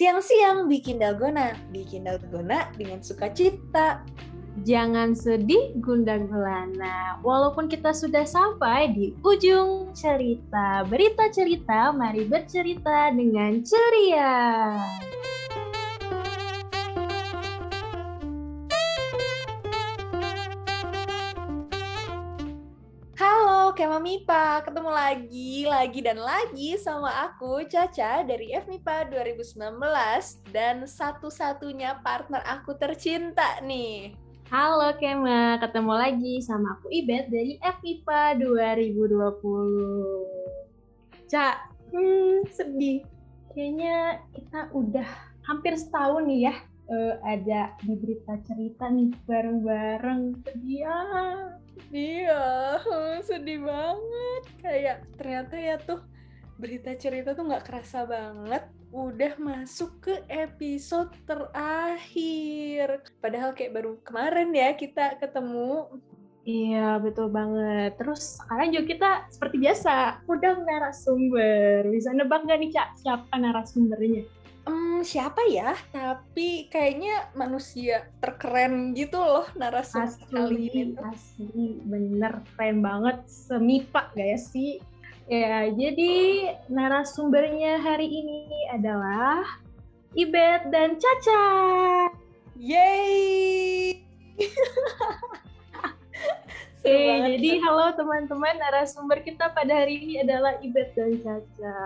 Siang-siang bikin dalgona, bikin dalgona dengan sukacita. Jangan sedih gunda gulana, walaupun kita sudah sampai di ujung cerita. Berita cerita, mari bercerita dengan ceria. Kema Mipa, ketemu lagi, lagi dan lagi sama aku Caca dari FMIPA 2019 dan satu-satunya partner aku tercinta nih. Halo Kema, ketemu lagi sama aku Ibet dari FIPA 2020. Cak, hmm, sedih. Kayaknya kita udah hampir setahun nih ya uh, ada di berita cerita nih bareng-bareng. Sedih ya. Iya, sedih banget. Kayak ternyata ya tuh berita cerita tuh nggak kerasa banget udah masuk ke episode terakhir. Padahal kayak baru kemarin ya kita ketemu. Iya, betul banget. Terus sekarang juga kita seperti biasa, udah narasumber. Bisa nebak nggak nih, Cak, siapa narasumbernya? Hmm, siapa ya? Tapi kayaknya manusia terkeren gitu loh narasumber kali ini. Asli, bener keren banget. Semipak gak ya sih? Ya, jadi narasumbernya hari ini adalah Ibet dan Caca. Yeay! Oke, jadi halo teman-teman, narasumber kita pada hari ini adalah Ibet dan Caca.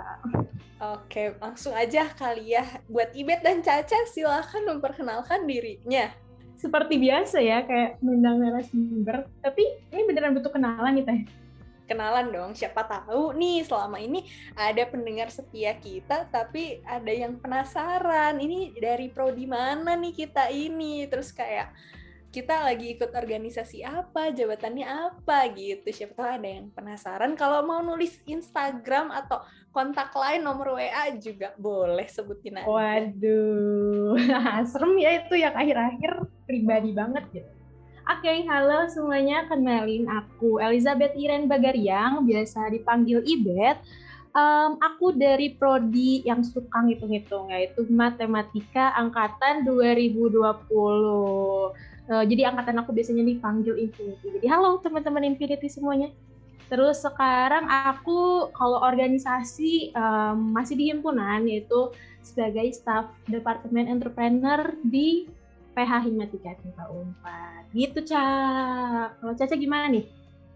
Oke, langsung aja kali ya. Buat Ibet dan Caca, silahkan memperkenalkan dirinya. Seperti biasa ya, kayak mengundang narasumber. Tapi ini beneran butuh kenalan nih, Teh? Kenalan dong, siapa tahu nih selama ini ada pendengar setia kita, tapi ada yang penasaran, ini dari prodi mana nih kita ini? Terus kayak, kita lagi ikut organisasi apa, jabatannya apa gitu. Siapa tahu ada yang penasaran. Kalau mau nulis Instagram atau kontak lain nomor WA juga boleh sebutin aja. Waduh, serem ya itu yang akhir-akhir pribadi banget gitu. Oke, okay, halo semuanya. Kenalin aku Elizabeth Iren Bagariang, biasa dipanggil Ibet. Um, aku dari prodi yang suka ngitung-ngitung, yaitu Matematika Angkatan 2020 Uh, jadi angkatan aku biasanya dipanggil Infinity. Jadi halo teman-teman Infinity semuanya. Terus sekarang aku kalau organisasi um, masih di himpunan yaitu sebagai staff Departemen Entrepreneur di PH Himatika Tingkat Unpad. Gitu, Cak. Kalau Caca gimana nih?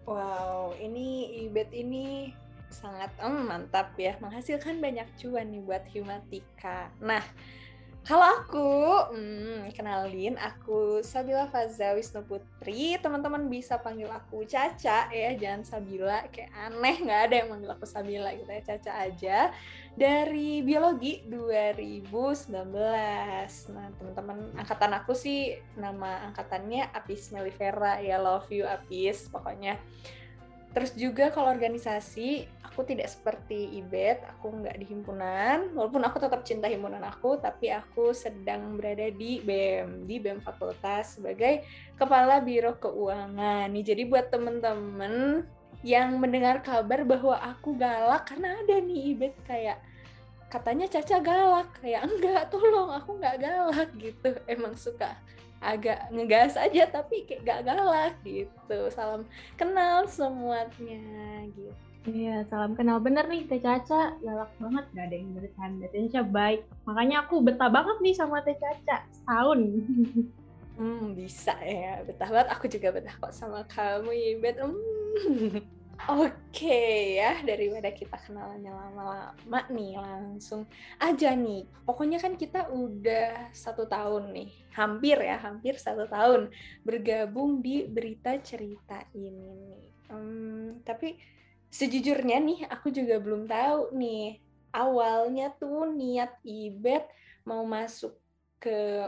Wow, ini Ibet ini sangat um, mantap ya. Menghasilkan banyak cuan nih buat Himatika. Nah, kalau aku, hmm, kenalin, aku Sabila Faza Wisnu Putri. Teman-teman bisa panggil aku Caca ya, jangan Sabila. Kayak aneh, nggak ada yang manggil aku Sabila gitu ya, Caca aja. Dari Biologi 2019. Nah, teman-teman, angkatan aku sih nama angkatannya Apis Melifera ya, love you Apis pokoknya. Terus juga kalau organisasi, aku tidak seperti Ibet, aku nggak di himpunan, walaupun aku tetap cinta himpunan aku, tapi aku sedang berada di BEM, di BEM Fakultas sebagai Kepala Biro Keuangan. Nih, jadi buat temen-temen yang mendengar kabar bahwa aku galak, karena ada nih Ibet kayak, katanya Caca galak, kayak enggak, tolong aku nggak galak gitu, emang suka agak ngegas aja tapi kayak gak galak gitu salam kenal semuanya gitu Iya, salam kenal bener nih Teh Caca, galak banget, gak ada yang bercanda. Teh Caca baik, makanya aku betah banget nih sama Teh Caca, setahun. Hmm, bisa ya, betah banget. Aku juga betah kok sama kamu, Ibet. Hmm. Oke ya, daripada kita kenalannya lama-lama nih, langsung aja nih. Pokoknya kan kita udah satu tahun nih, hampir ya, hampir satu tahun bergabung di berita cerita ini nih. Hmm, tapi sejujurnya nih, aku juga belum tahu nih, awalnya tuh niat Ibet mau masuk ke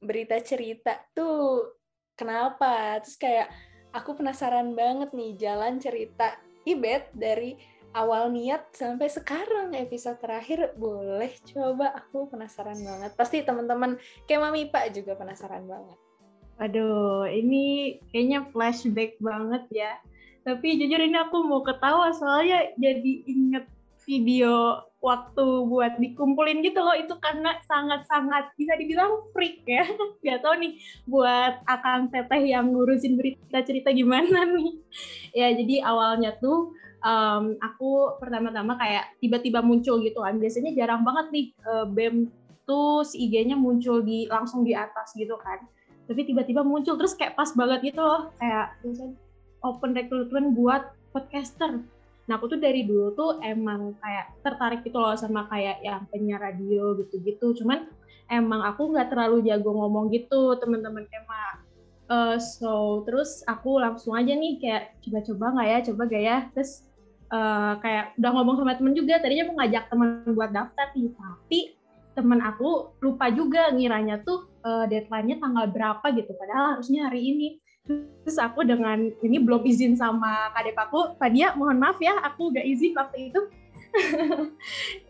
berita cerita tuh kenapa? Terus kayak aku penasaran banget nih jalan cerita Ibet dari awal niat sampai sekarang. Episode terakhir boleh coba? Aku penasaran banget. Pasti teman-teman kayak Mami Pak juga penasaran banget. Aduh, ini kayaknya flashback banget ya. Tapi jujur ini aku mau ketawa soalnya jadi inget video waktu buat dikumpulin gitu loh itu karena sangat-sangat bisa dibilang freak ya. Nggak tahu nih buat akan teteh yang ngurusin berita cerita gimana nih. Ya jadi awalnya tuh um, aku pertama-tama kayak tiba-tiba muncul gitu kan. Biasanya jarang banget nih uh, bem tuh si IG-nya muncul di langsung di atas gitu kan. Tapi tiba-tiba muncul terus kayak pas banget gitu loh. Kayak open recruitment buat podcaster Nah aku tuh dari dulu tuh emang kayak tertarik gitu loh sama kayak yang penyiar radio gitu-gitu. Cuman emang aku nggak terlalu jago ngomong gitu teman-teman emang. Uh, so terus aku langsung aja nih kayak coba-coba nggak ya, coba gak ya. Terus uh, kayak udah ngomong sama temen juga. Tadinya mau ngajak teman buat daftar nih, tapi temen aku lupa juga ngiranya tuh uh, deadline-nya tanggal berapa gitu. Padahal harusnya hari ini terus aku dengan ini belum izin sama kadep aku Fadia mohon maaf ya aku gak izin waktu itu.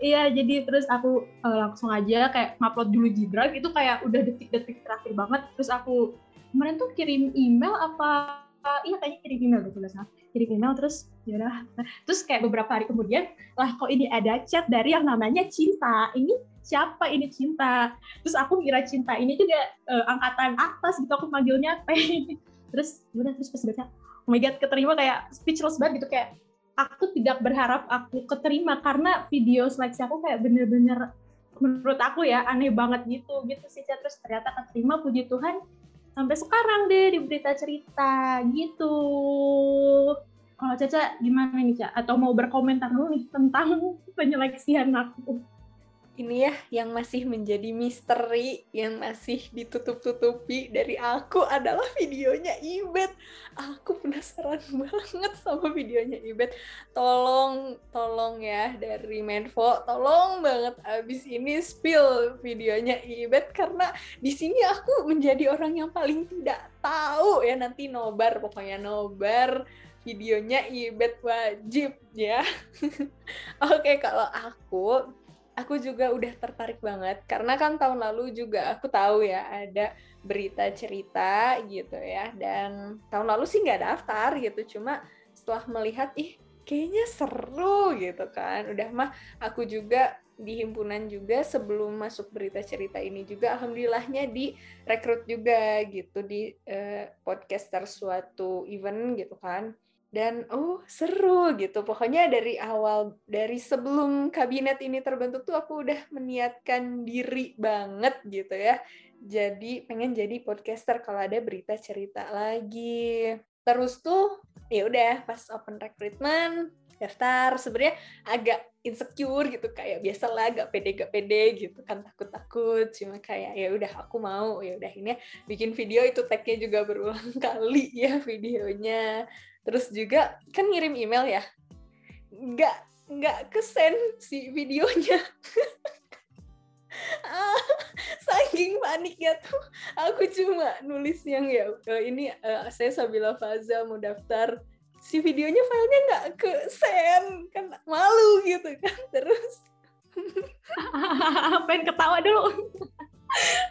Iya jadi terus aku uh, langsung aja kayak ngupload dulu Jibra itu kayak udah detik-detik terakhir banget. Terus aku kemarin tuh kirim email apa? Uh, iya kayaknya kirim email gitu lah kirim email terus ya terus kayak beberapa hari kemudian lah kok ini ada chat dari yang namanya cinta? Ini siapa? Ini cinta? Terus aku kira cinta ini juga uh, angkatan atas gitu aku manggilnya teh terus udah terus pas baca oh my god keterima kayak speechless banget gitu kayak aku tidak berharap aku keterima karena video seleksi aku kayak bener-bener menurut aku ya aneh banget gitu gitu sih terus ternyata keterima puji Tuhan sampai sekarang deh di berita cerita gitu. Kalau Caca gimana nih Caca atau mau berkomentar dulu nih tentang penyeleksian aku ini ya yang masih menjadi misteri yang masih ditutup-tutupi dari aku adalah videonya Ibet. Aku penasaran banget sama videonya Ibet. Tolong, tolong ya dari Menfo, tolong banget abis ini spill videonya Ibet karena di sini aku menjadi orang yang paling tidak tahu ya nanti nobar pokoknya nobar videonya Ibet wajib ya. Oke, kalau aku aku juga udah tertarik banget. Karena kan tahun lalu juga aku tahu ya ada berita cerita gitu ya. Dan tahun lalu sih nggak daftar gitu. Cuma setelah melihat ih kayaknya seru gitu kan. Udah mah aku juga di himpunan juga sebelum masuk berita cerita ini juga alhamdulillahnya di rekrut juga gitu di eh, podcaster suatu event gitu kan dan oh seru gitu. Pokoknya dari awal dari sebelum kabinet ini terbentuk tuh aku udah meniatkan diri banget gitu ya. Jadi pengen jadi podcaster kalau ada berita cerita lagi. Terus tuh ya udah pas open recruitment daftar. Sebenarnya agak insecure gitu kayak biasa lah agak pede gak pede gitu kan takut takut cuma kayak ya udah aku mau. Ya udah ini bikin video itu tagnya juga berulang kali ya videonya terus juga kan ngirim email ya? Nggak nggak kesen si videonya. Ah, saking paniknya tuh aku cuma nulis yang ya uh, ini uh, saya Sabila Faza mau daftar. Si videonya filenya nggak ke send kan malu gitu kan terus. Pengen ketawa dulu.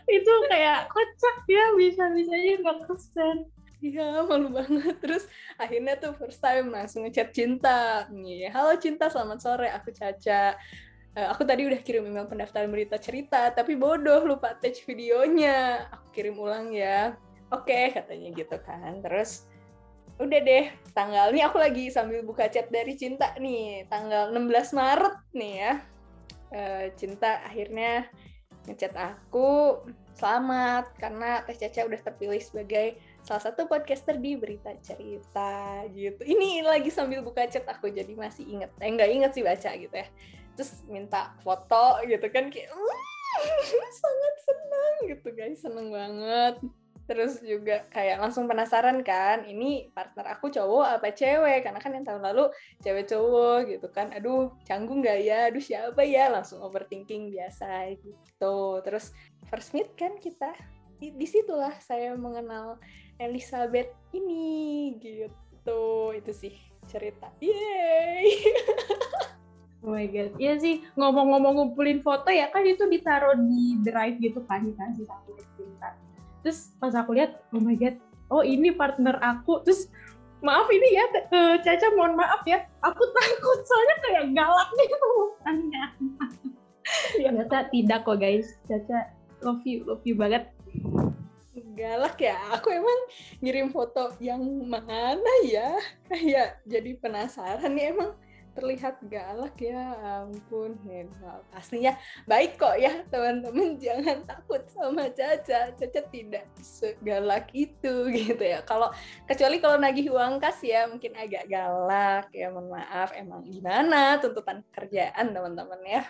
Itu kayak kocak ya bisa bisanya nggak ke send Iya, malu banget. Terus akhirnya tuh first time langsung ngechat Cinta. Nih, halo Cinta, selamat sore. Aku Caca. Uh, aku tadi udah kirim email pendaftaran berita cerita, tapi bodoh lupa attach videonya. Aku kirim ulang ya. Oke, okay, katanya gitu kan. Terus udah deh, tanggal nih aku lagi sambil buka chat dari Cinta nih, tanggal 16 Maret nih ya. Uh, Cinta akhirnya ngechat aku selamat karena Teh Caca udah terpilih sebagai salah satu podcaster di berita cerita gitu. Ini lagi sambil buka chat aku jadi masih inget. Eh nggak inget sih baca gitu ya. Terus minta foto gitu kan kayak sangat senang gitu guys, seneng banget. Terus juga kayak langsung penasaran kan, ini partner aku cowok apa cewek? Karena kan yang tahun lalu cewek cowok gitu kan. Aduh, canggung nggak ya? Aduh, siapa ya? Langsung overthinking biasa gitu. Terus first meet kan kita. Di situlah saya mengenal Elizabeth ini gitu. Itu sih cerita. Yeay. Oh my god, iya sih ngomong-ngomong ngumpulin foto ya kan itu ditaruh di drive gitu kan dikasih satu cerita. Terus pas aku lihat, oh my god, oh ini partner aku. Terus maaf ini ya Caca mohon maaf ya. Aku takut soalnya kayak galak gitu tanya ya Caca tidak kok guys. Caca love you love you banget galak ya. Aku emang ngirim foto yang mana ya? Kayak jadi penasaran nih emang terlihat galak ya ampun ya, pastinya baik kok ya teman-teman. Jangan takut sama Caca. Caca tidak segalak itu gitu ya. Kalau kecuali kalau nagih uang kas ya mungkin agak galak ya. Mohon maaf emang gimana tuntutan kerjaan teman-teman ya.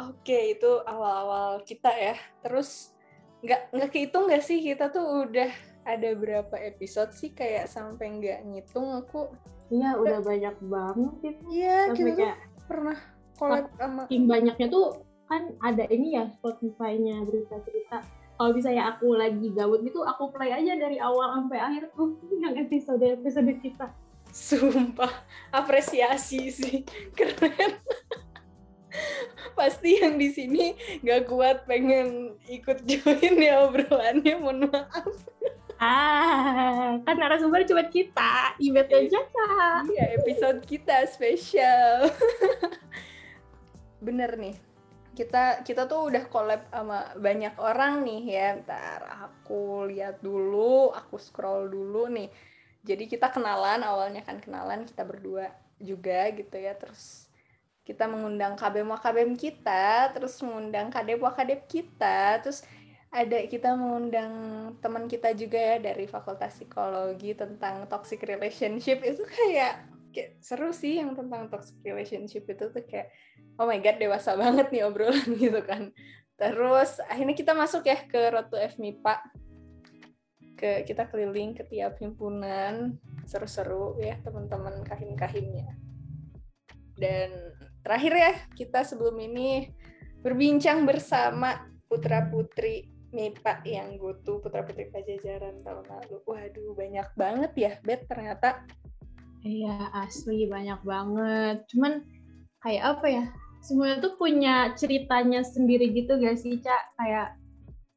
Oke itu awal-awal kita ya. Terus nggak nggak kehitung nggak sih kita tuh udah ada berapa episode sih kayak sampai nggak ngitung aku Iya, udah banyak banget itu. Iya, kita kayak pernah collab sama Saking banyaknya tuh kan ada ini ya Spotify-nya berita cerita. Kalau bisa ya aku lagi gabut gitu, aku play aja dari awal sampai akhir tuh yang episode-episode kita. Sumpah, apresiasi sih. Keren. Pasti yang di sini gak kuat pengen ikut join ya obrolannya, mohon maaf. Ah, kan narasumber cuma kita, Ibet dan Caca. Iya, episode kita spesial. Bener nih, kita kita tuh udah collab sama banyak orang nih ya. Ntar aku lihat dulu, aku scroll dulu nih. Jadi kita kenalan, awalnya kan kenalan kita berdua juga gitu ya. Terus kita mengundang KBM KBM kita, terus mengundang kadep kadep kita, terus ada kita mengundang teman kita juga ya dari Fakultas Psikologi tentang toxic relationship. Itu kayak kayak seru sih yang tentang toxic relationship itu tuh kayak oh my god dewasa banget nih obrolan gitu kan. Terus akhirnya kita masuk ya ke Rotu FMIPA ke kita keliling ke tiap himpunan. Seru-seru ya teman-teman kahim-kahimnya dan terakhir ya kita sebelum ini berbincang bersama putra putri MIPA yang GoTo Putra Putri Pajajaran tahun lalu. Waduh, banyak banget ya, Bet, ternyata. Iya, asli banyak banget. Cuman kayak apa ya, semuanya tuh punya ceritanya sendiri gitu gak sih, Cak? Kayak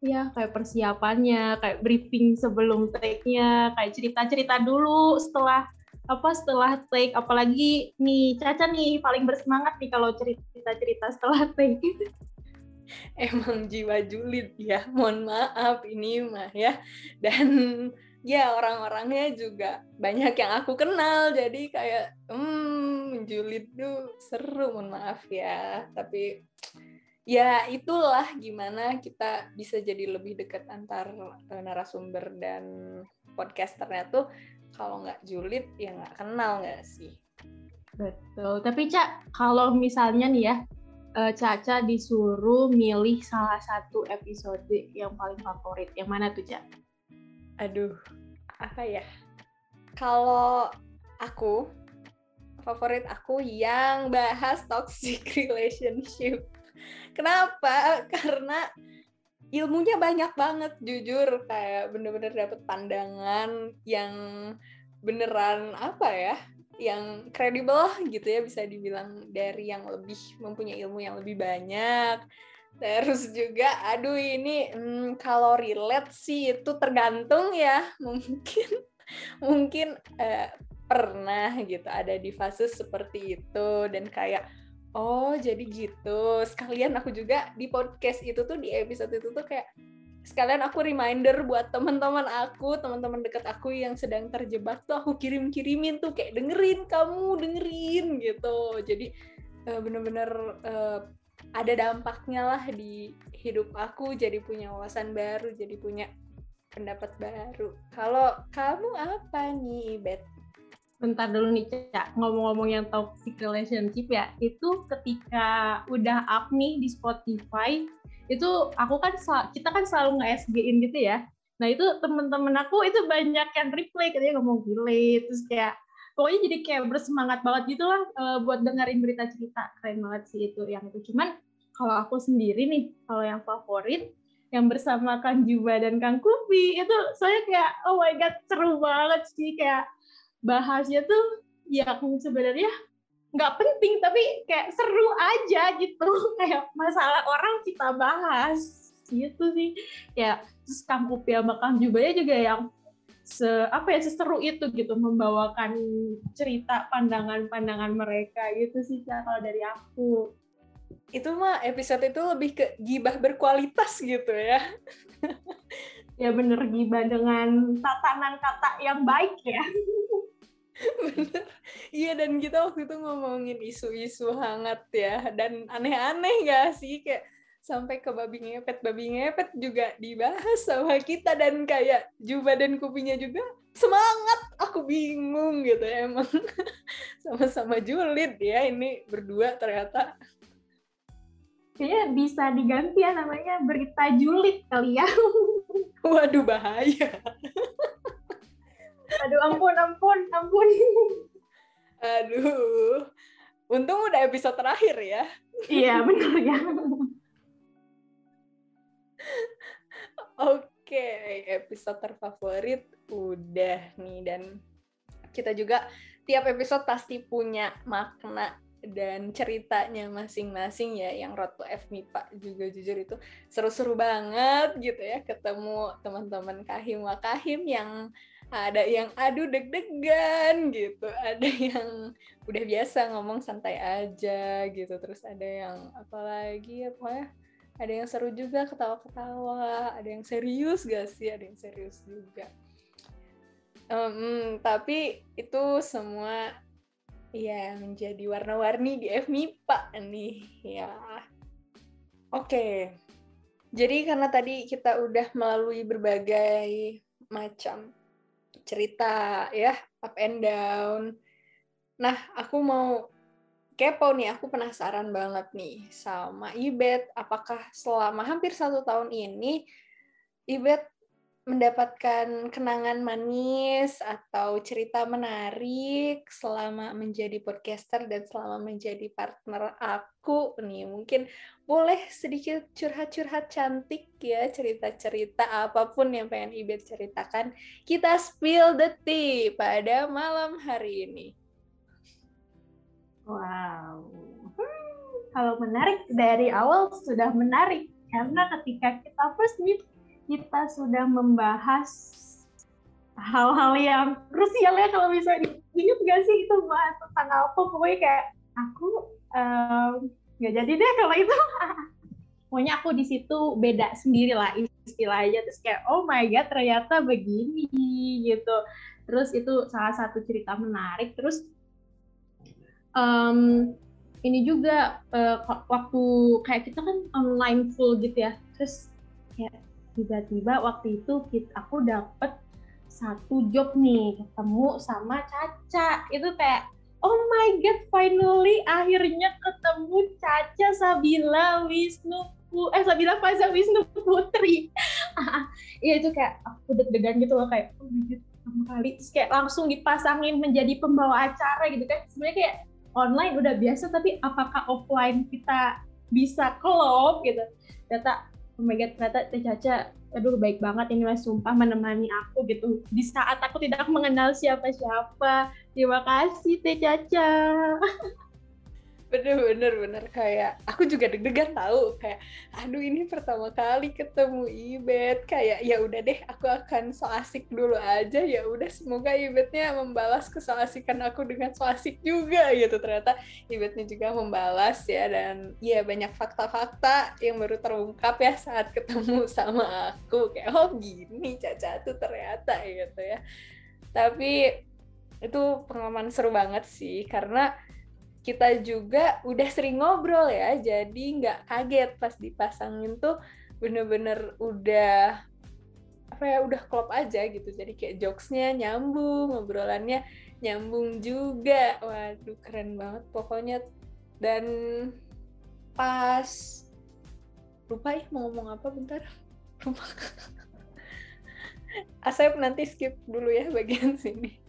ya kayak persiapannya, kayak briefing sebelum take-nya, kayak cerita-cerita dulu setelah apa setelah take apalagi nih Caca nih paling bersemangat nih kalau cerita-cerita setelah take. Emang jiwa julid ya mohon maaf ini mah ya. Dan ya orang-orangnya juga banyak yang aku kenal jadi kayak hmm julid tuh seru mohon maaf ya. Tapi ya itulah gimana kita bisa jadi lebih dekat antar eh, narasumber dan podcasternya tuh kalau nggak julid ya nggak kenal nggak sih betul tapi cak kalau misalnya nih ya uh, Caca disuruh milih salah satu episode yang paling favorit. Yang mana tuh, Caca? Aduh, apa ya? Kalau aku, favorit aku yang bahas toxic relationship. Kenapa? Karena ilmunya banyak banget, jujur. Kayak bener-bener dapet pandangan yang beneran apa ya? yang kredibel gitu ya bisa dibilang dari yang lebih mempunyai ilmu yang lebih banyak terus juga aduh ini hmm, kalau relate sih itu tergantung ya mungkin mungkin eh, pernah gitu ada di fase seperti itu dan kayak oh jadi gitu sekalian aku juga di podcast itu tuh di episode itu tuh kayak sekalian aku reminder buat teman-teman aku, teman-teman dekat aku yang sedang terjebak tuh aku kirim-kirimin tuh kayak dengerin kamu, dengerin gitu. Jadi uh, bener-bener uh, ada dampaknya lah di hidup aku jadi punya wawasan baru, jadi punya pendapat baru. Kalau kamu apa nih, Bet? Bentar dulu nih, Cak. Ngomong-ngomong yang toxic relationship ya, itu ketika udah up nih di Spotify, itu aku kan kita kan selalu nge-SG-in gitu ya. Nah itu temen-temen aku itu banyak yang replay katanya ngomong gile terus kayak pokoknya jadi kayak bersemangat banget gitu lah uh, buat dengerin berita cerita keren banget sih itu yang itu cuman kalau aku sendiri nih kalau yang favorit yang bersama Kang Juba dan Kang Kupi itu saya kayak oh my god seru banget sih kayak bahasnya tuh ya sebenarnya nggak penting tapi kayak seru aja gitu. Kayak masalah orang kita bahas. Gitu sih. Ya terus Kang Upi sama Kang Jubaya juga yang se apa ya seseru itu gitu membawakan cerita pandangan-pandangan mereka gitu sih kalau dari aku. Itu mah episode itu lebih ke gibah berkualitas gitu ya. Ya bener gibah dengan tatanan kata yang baik ya bener. Iya dan kita waktu itu ngomongin isu-isu hangat ya dan aneh-aneh gak sih? Kayak sampai ke babi ngepet babi ngepet juga dibahas sama kita dan kayak Juba dan Kupinya juga semangat. Aku bingung gitu ya emang. Sama-sama julid ya ini berdua ternyata. Kayaknya bisa diganti ya namanya berita julid kali ya. Waduh bahaya aduh ampun ampun ampun. Aduh. Untung udah episode terakhir ya. Iya benar ya. Oke, episode terfavorit udah nih. Dan kita juga tiap episode pasti punya makna dan ceritanya masing-masing ya yang Road to F MIPA juga jujur itu seru-seru banget gitu ya ketemu teman-teman kahim wakahim yang ada yang aduh deg-degan gitu. Ada yang udah biasa ngomong santai aja gitu. Terus ada yang apalagi apa ya ada yang seru juga ketawa-ketawa. Ada yang serius gak sih? Ada yang serius juga. Um, tapi itu semua ya menjadi warna-warni di FMIPA nih ya. Oke. Jadi karena tadi kita udah melalui berbagai macam cerita ya up and down nah aku mau kepo nih, aku penasaran banget nih sama Ibet. Apakah selama hampir satu tahun ini Ibet mendapatkan kenangan manis atau cerita menarik selama menjadi podcaster dan selama menjadi partner aku nih. Mungkin boleh sedikit curhat-curhat cantik ya cerita-cerita apa pun yang pengen Ibet ceritakan. Kita spill the tea pada malam hari ini. Wow. Hmm, kalau menarik dari awal sudah menarik. Karena ketika kita first meet kita sudah membahas hal-hal yang krusial ya kalau bisa diingat gak sih itu bahas tentang apa? Pokoknya kayak aku nggak um, jadi deh kalau itu. Pokoknya aku di situ beda sendiri lah istilahnya. Terus kayak oh my god ternyata begini gitu. Terus itu salah satu cerita menarik. Terus um, ini juga uh, waktu kayak kita kan online full gitu ya. Terus kayak tiba-tiba waktu itu kita, aku dapet satu job nih ketemu sama Caca. Itu kayak oh my god finally akhirnya ketemu Caca Sabila Wisnu eh Sabila Faza Wisnu Putri. Iya itu kayak aku deg-degan gitu loh kayak oh my god pertama kali. Terus kayak langsung dipasangin menjadi pembawa acara gitu kan. Sebenarnya kayak online udah biasa tapi apakah offline kita bisa klop gitu? Ternyata oh my god ternyata Teh Caca aduh baik banget ini mas sumpah menemani aku gitu. Di saat aku tidak mengenal siapa-siapa. Terima kasih Teh Caca bener bener bener. Kayak aku juga deg-degan tahu kayak aduh ini pertama kali ketemu Ibet. Kayak ya udah deh aku akan so asik dulu aja. Ya udah semoga Ibetnya membalas kesoasikan aku dengan so asik juga gitu. Ternyata Ibetnya juga membalas ya. Dan ya banyak fakta-fakta yang baru terungkap ya saat ketemu sama aku. Kayak oh gini Caca tuh ternyata gitu ya. Tapi itu pengalaman seru banget sih. Karena kita juga udah sering ngobrol ya jadi nggak kaget pas dipasangin tuh bener-bener udah apa ya udah klop aja gitu. Jadi kayak jokesnya nyambung ngobrolannya nyambung juga. Waduh keren banget pokoknya. Dan pas lupa ih mau ngomong apa bentar. Lupa. Asep nanti skip dulu ya bagian sini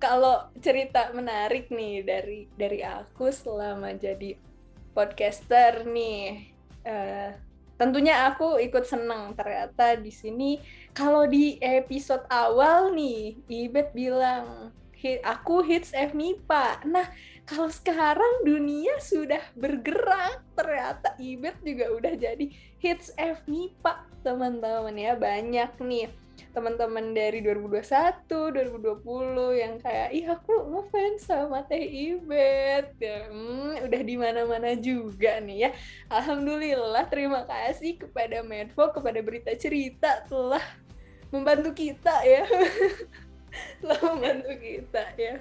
kalau cerita menarik nih dari dari aku selama jadi podcaster nih uh, tentunya aku ikut seneng. Ternyata di sini kalau di episode awal nih Ibet bilang aku hits FMIPA nah kalau sekarang dunia sudah bergerak ternyata Ibet juga udah jadi hits FMIPA teman-teman ya banyak nih teman-teman dari 2021, 2020 yang kayak ih aku ngefans sama Teh Ibet ya, hmm, udah di mana-mana juga nih ya. Alhamdulillah terima kasih kepada Medfo kepada berita cerita telah membantu kita ya. telah membantu kita ya.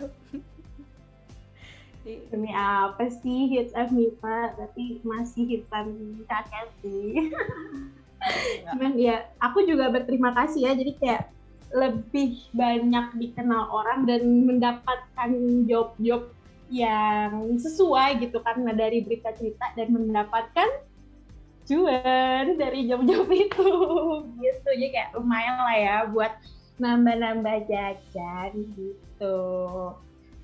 Demi apa sih hits F MIPA tapi masih hitan kakek sih. Cuman ya aku juga berterima kasih ya. Jadi kayak lebih banyak dikenal orang dan mendapatkan job-job yang sesuai gitu karena dari berita cerita dan mendapatkan cuan dari job-job itu. Gitu. Jadi kayak lumayan lah ya buat nambah-nambah jajan gitu.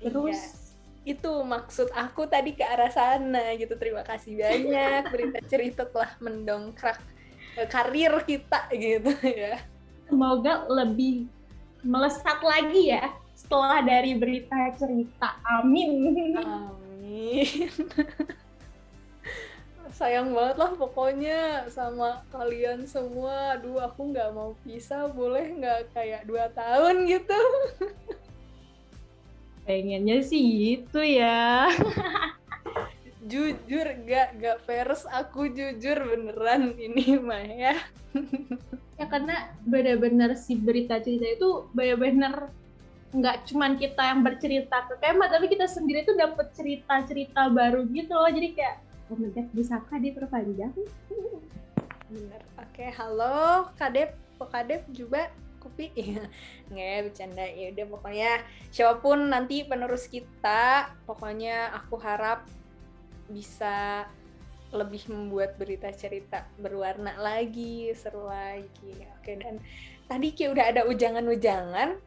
Terus? Iya itu maksud aku tadi ke arah sana gitu. Terima kasih banyak. Berita cerita telah mendongkrak karir kita gitu ya. Semoga lebih melesat lagi ya setelah dari berita cerita. Amin. Amin. Sayang banget lah pokoknya sama kalian semua. Aduh aku nggak mau pisah, boleh nggak kayak dua tahun gitu. Pengennya sih itu ya. jujur gak gak pers aku jujur beneran ini mah ya ya karena bener-bener si berita cerita itu bener-bener nggak cuman kita yang bercerita ke Kema tapi kita sendiri tuh dapet cerita-cerita baru gitu loh. Jadi kayak oh my god bisakah diperpanjang bener. Oke okay, halo kadep kok kadep juga? Kopi? Nggak bercanda. Ya udah pokoknya siapa pun nanti penerus kita pokoknya aku harap bisa lebih membuat berita cerita berwarna lagi, seru lagi. Oke, dan tadi kayak udah ada ujangan-ujangan,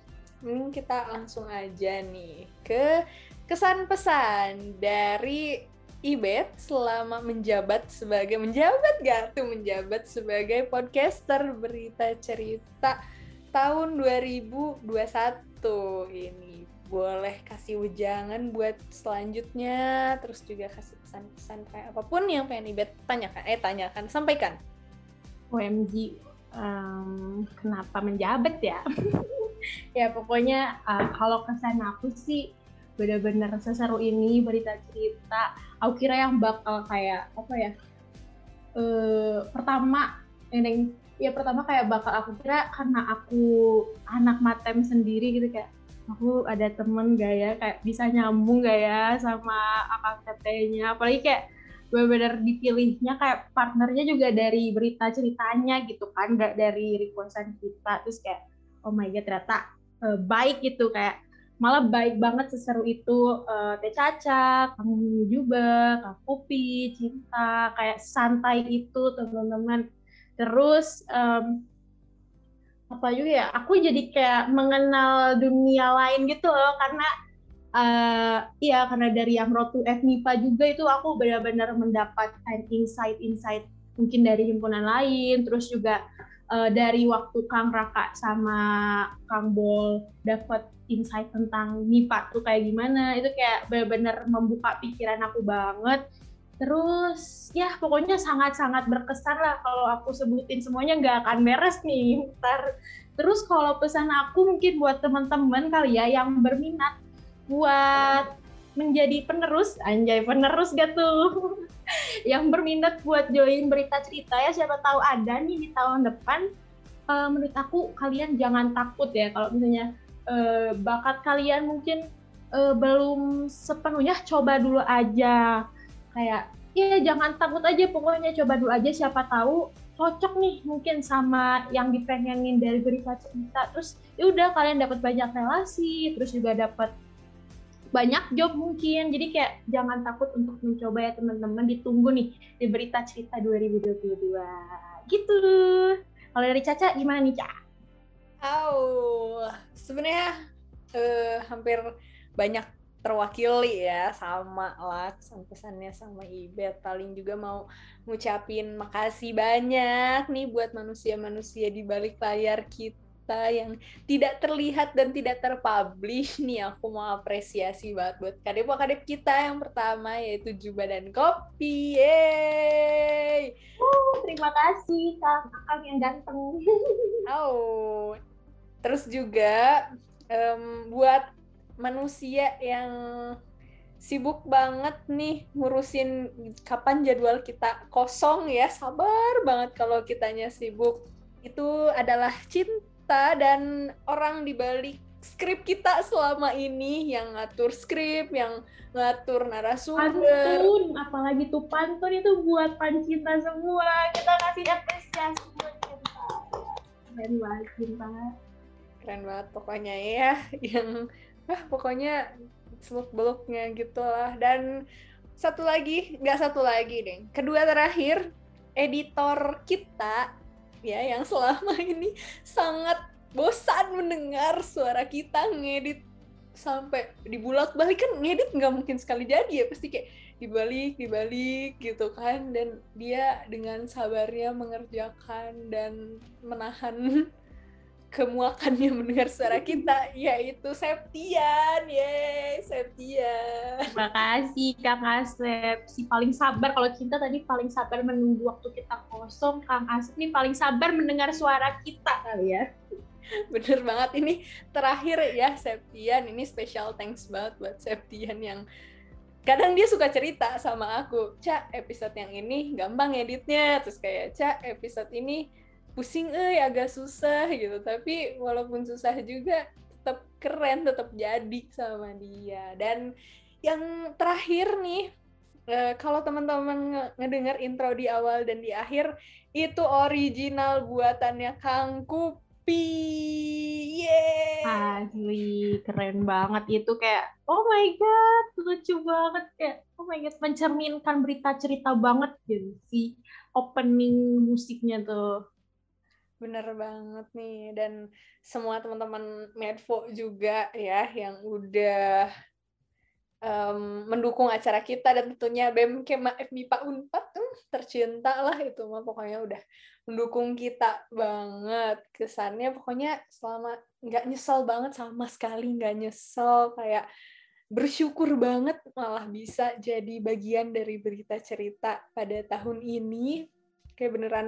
mending kita langsung aja nih ke kesan pesan dari Ibet selama menjabat sebagai menjabat gak tuh menjabat sebagai podcaster berita cerita tahun 2021 ini boleh kasih ujangan buat selanjutnya terus juga kasih pesan-pesan kayak apa pun yang pengen Ibet tanyakan eh tanyakan sampaikan. OMG um, kenapa menjabat ya? Ya pokoknya uh, kalau kesan aku sih benar-benar seseru ini berita cerita aku kira yang bakal kayak apa ya uh, pertama yang ya pertama kayak bakal aku kira karena aku anak matem sendiri gitu kayak aku ada temen gak ya? Kayak bisa nyambung gak ya sama akang tetenya? Apalagi kayak benar-benar dipilihnya kayak partnernya juga dari berita ceritanya gitu kan gak dari requestan kita. Terus kayak oh my god ternyata uh, baik gitu. Kayak malah baik banget seseru itu uh, Teh Caca, Kang juga, Kang Kopi, Cinta, kayak santai itu teman-teman. Terus um, apa juga ya aku jadi kayak mengenal dunia lain gitu loh karena uh, iya karena dari yang Rotu FMIPA juga itu aku benar-benar mendapatkan insight-insight mungkin dari himpunan lain terus juga uh, dari waktu Kang Raka sama Kang Bol dapat insight tentang MIPA tuh kayak gimana itu kayak benar-benar membuka pikiran aku banget Terus ya pokoknya sangat-sangat berkesan lah kalau aku sebutin semuanya nggak akan beres nih ntar. Terus kalau pesan aku mungkin buat teman-teman kali ya yang berminat buat menjadi penerus, anjay penerus gak tuh? yang berminat buat join berita cerita ya siapa tahu ada nih di tahun depan. Uh, menurut aku kalian jangan takut ya kalau misalnya uh, bakat kalian mungkin uh, belum sepenuhnya coba dulu aja kayak ya jangan takut aja pokoknya coba dulu aja siapa tahu cocok nih mungkin sama yang dipengenin dari berita cerita. Terus ya udah kalian dapat banyak relasi terus juga dapat banyak job mungkin. Jadi kayak jangan takut untuk mencoba ya teman-teman ditunggu nih di berita cerita 2022 gitu. Kalau dari Caca gimana nih Caca? Oh sebenarnya uh, hampir banyak terwakili ya sama lah pesan-pesannya sama Ibet. Paling juga mau ngucapin makasih banyak nih buat manusia-manusia di balik layar kita yang tidak terlihat dan tidak terpublish. Nih aku mau apresiasi banget buat kadep-kadep kita yang pertama yaitu Juba dan Kopi. Yeay! Uh, terima kasih kak. Kakak yang ganteng. Oh terus juga um, buat manusia yang sibuk banget nih ngurusin kapan jadwal kita kosong ya. Sabar banget kalau kitanya sibuk. Itu adalah cinta dan orang di balik skrip kita selama ini yang ngatur skrip yang ngatur narasumber. Pantun apalagi tuh pantun itu buat pancinta semua. Kita kasih apresiasi buat cinta. Keren banget cinta. Keren banget pokoknya ya yang ah pokoknya seluk beluknya gitulah. Dan satu lagi nggak satu lagi deh. Kedua terakhir editor kita ya yang selama ini sangat bosan mendengar suara kita ngedit. Sampai dibulak balik kan ngedit nggak mungkin sekali jadi ya. Pasti kayak dibalik dibalik gitu kan. Dan dia dengan sabarnya mengerjakan dan menahan kemuakannya mendengar suara kita yaitu Septian. Ye Septian. Terima kasih Kang Asep. Si paling sabar kalau cinta tadi paling sabar menunggu waktu kita kosong. Kang Asep nih paling sabar mendengar suara kita kali ya. Bener banget. Ini terakhir ya Septian. Ini special thanks banget buat Septian yang kadang dia suka cerita sama aku. Cak episode yang ini gampang editnya. Terus kayak Cak episode ini pusing eh agak susah gitu. Tapi walaupun susah juga tetap keren tetap jadi sama dia. Dan yang terakhir nih uh, kalau teman-teman ngedengar intro di awal dan di akhir itu original buatannya Kang Kupi. Yeah asli keren banget. Itu kayak oh my god lucu banget. Kayak oh my god mencerminkan berita cerita banget gitu sih opening musiknya tuh Bener banget nih dan semua teman-teman Medfo juga ya yang udah um, mendukung acara kita dan tentunya BEM Kema FMIPA Unpad um, tercinta lah itu mah pokoknya udah mendukung kita banget kesannya. Pokoknya selama nggak nyesel banget sama sekali nggak nyesel kayak bersyukur banget malah bisa jadi bagian dari berita cerita pada tahun ini. Kayak beneran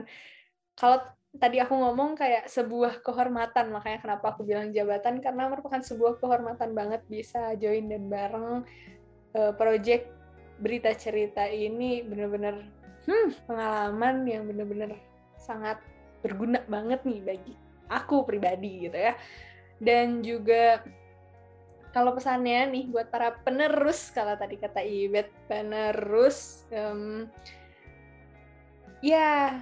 kalau tadi aku ngomong kayak sebuah kehormatan makanya kenapa aku bilang jabatan karena merupakan sebuah kehormatan banget bisa join dan bareng. Uh, project berita cerita ini bener-bener hmm, pengalaman yang bener-bener sangat berguna banget nih bagi aku pribadi gitu ya. Dan juga kalau pesannya nih buat para penerus kalau tadi kata Ibet penerus um, ya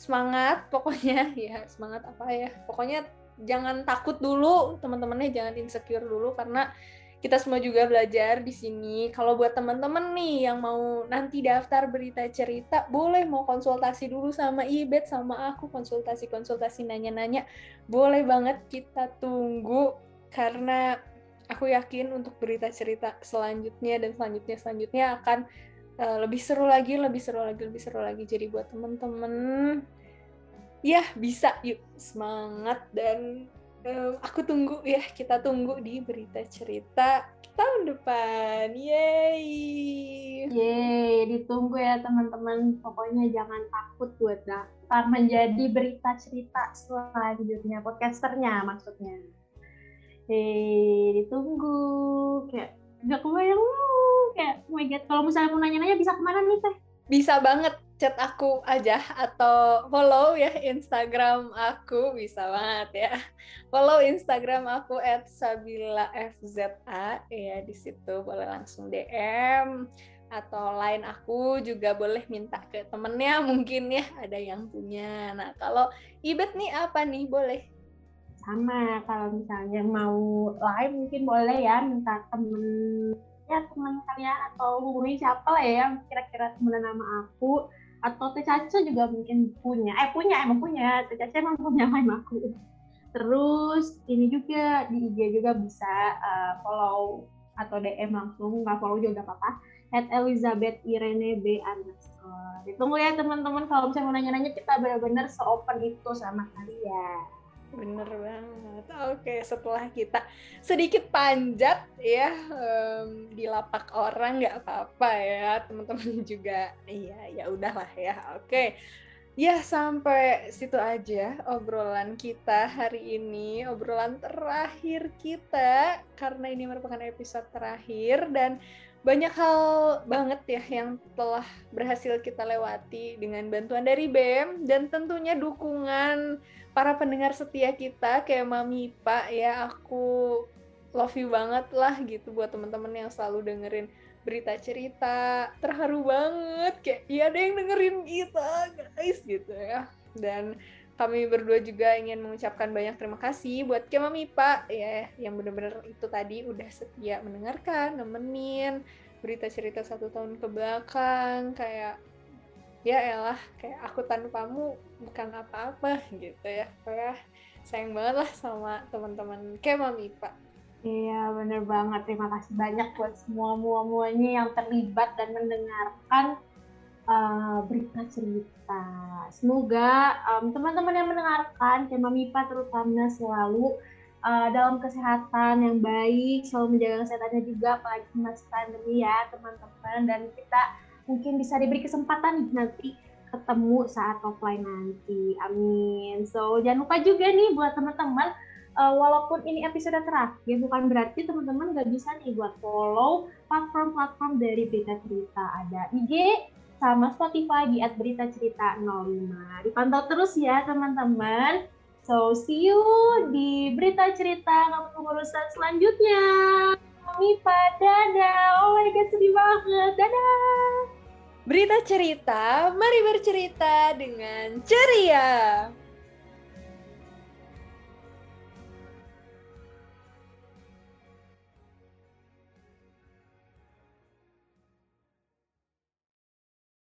semangat pokoknya ya semangat apa ya pokoknya jangan takut dulu teman-temannya jangan insecure dulu karena kita semua juga belajar di sini. Kalau buat teman-teman nih yang mau nanti daftar berita cerita, boleh mau konsultasi dulu sama Ibet sama aku konsultasi-konsultasi nanya-nanya. Boleh banget kita tunggu karena aku yakin untuk berita cerita selanjutnya dan selanjutnya selanjutnya akan uh, lebih seru lagi, lebih seru lagi, lebih seru lagi. Jadi buat temen-temen, ya bisa yuk semangat dan um, aku tunggu ya kita tunggu di berita cerita tahun depan, yeay! Yeay, ditunggu ya teman-teman. Pokoknya jangan takut buat daftar menjadi berita cerita selanjutnya, podcasternya maksudnya. Yeay, ditunggu. Kayak nggak kebayang. Kayak oh my god kalau misalnya mau nanya-nanya bisa ke mana nih teh? Bisa banget chat aku aja atau follow ya Instagram aku bisa banget ya. Follow Instagram aku at Sabila FZA ya di situ boleh langsung DM atau lain aku juga boleh minta ke temennya mungkin ya ada yang punya. Nah kalau ibet nih apa nih boleh sama kalau misalnya mau live mungkin boleh ya minta temen ya teman kalian atau hubungi siapa lah ya kira-kira temenan nama aku. Atau Teh Caca juga mungkin punya. Eh punya emang punya. Teh Caca emang punya nama aku. Terus ini juga di IG juga bisa uh, follow atau DM langsung. Nggak follow juga nggak apa-apa. At Elizabeth Irene B. underscore. Ditunggu ya teman-teman. Kalau misalnya mau nanya-nanya kita benar-benar seopen itu sama kalian Bener banget. Oke, setelah kita sedikit panjat ya um, di lapak orang nggak apa-apa ya teman-teman juga. Iya, ya udahlah ya. Oke. Ya, sampai situ aja obrolan kita hari ini, obrolan terakhir kita, karena ini merupakan episode terakhir, dan banyak hal banget ya yang telah berhasil kita lewati dengan bantuan dari BEM, dan tentunya dukungan para pendengar setia kita, kayak Mami Pak ya, aku love you banget lah gitu buat teman-teman yang selalu dengerin berita cerita terharu banget. Kayak iya ada yang dengerin kita guys gitu ya. Dan kami berdua juga ingin mengucapkan banyak terima kasih buat Kema Mipa ya yang benar-benar itu tadi udah setia mendengarkan nemenin berita cerita satu tahun ke belakang kayak ya elah kayak aku tanpamu bukan apa-apa gitu ya kayak sayang banget lah sama teman-teman Kema Mipa Iya, bener banget. Terima kasih banyak buat semua mua-muanya yang terlibat dan mendengarkan uh, berita cerita. Semoga um, teman-teman yang mendengarkan, tema MIPA terutama selalu uh, dalam kesehatan yang baik, selalu menjaga kesehatannya juga, apalagi masa pandemi ya teman-teman. Dan kita mungkin bisa diberi kesempatan nanti ketemu saat offline nanti. Amin. So, jangan lupa juga nih buat teman-teman uh, walaupun ini episode terakhir bukan berarti teman-teman nggak bisa nih buat follow platform-platform dari Berita Cerita. Ada IG sama Spotify di @beritacerita05. Dipantau terus ya teman-teman. So see you di Berita Cerita kamu pengurusan selanjutnya. Mipa dadah. Oh my god sedih banget. Dadah Berita cerita, mari bercerita dengan ceria.